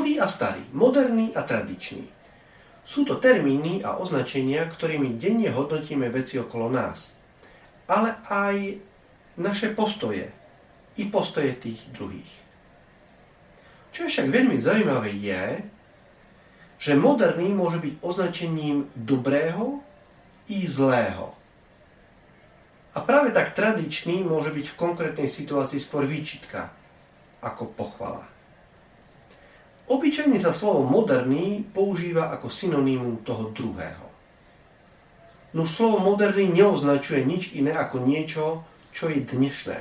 nový a starý, moderný a tradičný. Sú to termíny a označenia, ktorými denne hodnotíme veci okolo nás. Ale aj naše postoje i postoje tých druhých. Čo však veľmi zaujímavé je, že moderný môže byť označením dobrého i zlého. A práve tak tradičný môže byť v konkrétnej situácii skôr výčitka ako pochvala. Obyčajne sa slovo moderný používa ako synonymum toho druhého. No slovo moderný neoznačuje nič iné ako niečo, čo je dnešné,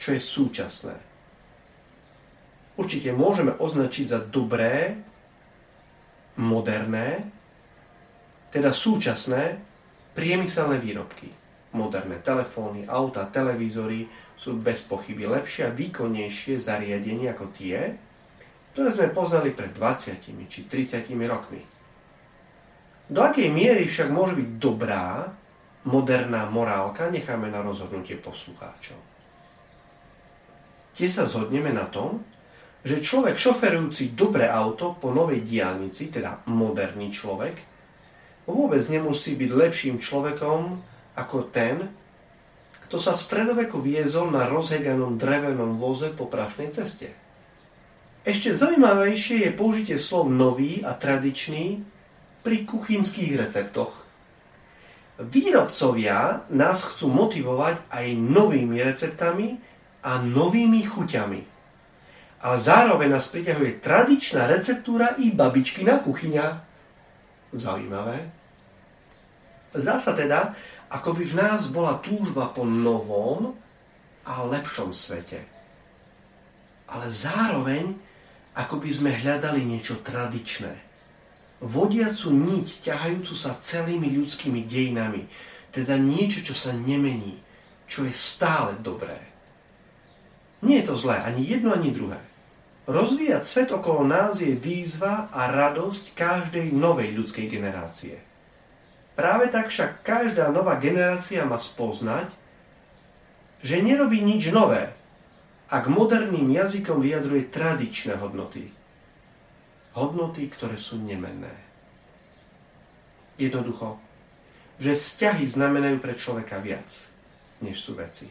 čo je súčasné. Určite môžeme označiť za dobré, moderné, teda súčasné priemyselné výrobky. Moderné telefóny, auta, televízory sú bez pochyby lepšie a výkonnejšie zariadenia ako tie, ktoré sme poznali pred 20 či 30 rokmi. Do akej miery však môže byť dobrá, moderná morálka, necháme na rozhodnutie poslucháčov. Tie sa zhodneme na tom, že človek šoferujúci dobré auto po novej diálnici, teda moderný človek, vôbec nemusí byť lepším človekom ako ten, kto sa v stredoveku viezol na rozheganom drevenom voze po prašnej ceste. Ešte zaujímavejšie je použitie slov nový a tradičný pri kuchynských receptoch. Výrobcovia nás chcú motivovať aj novými receptami a novými chuťami. Ale zároveň nás priťahuje tradičná receptúra i babičky na kuchyňa. Zaujímavé. Zdá sa teda, ako by v nás bola túžba po novom a lepšom svete. Ale zároveň ako by sme hľadali niečo tradičné. Vodiacu niť ťahajúcu sa celými ľudskými dejinami, teda niečo, čo sa nemení, čo je stále dobré. Nie je to zlé, ani jedno, ani druhé. Rozvíjať svet okolo nás je výzva a radosť každej novej ľudskej generácie. Práve tak však každá nová generácia má spoznať, že nerobí nič nové, ak moderným jazykom vyjadruje tradičné hodnoty. Hodnoty, ktoré sú nemenné. Jednoducho, že vzťahy znamenajú pre človeka viac, než sú veci.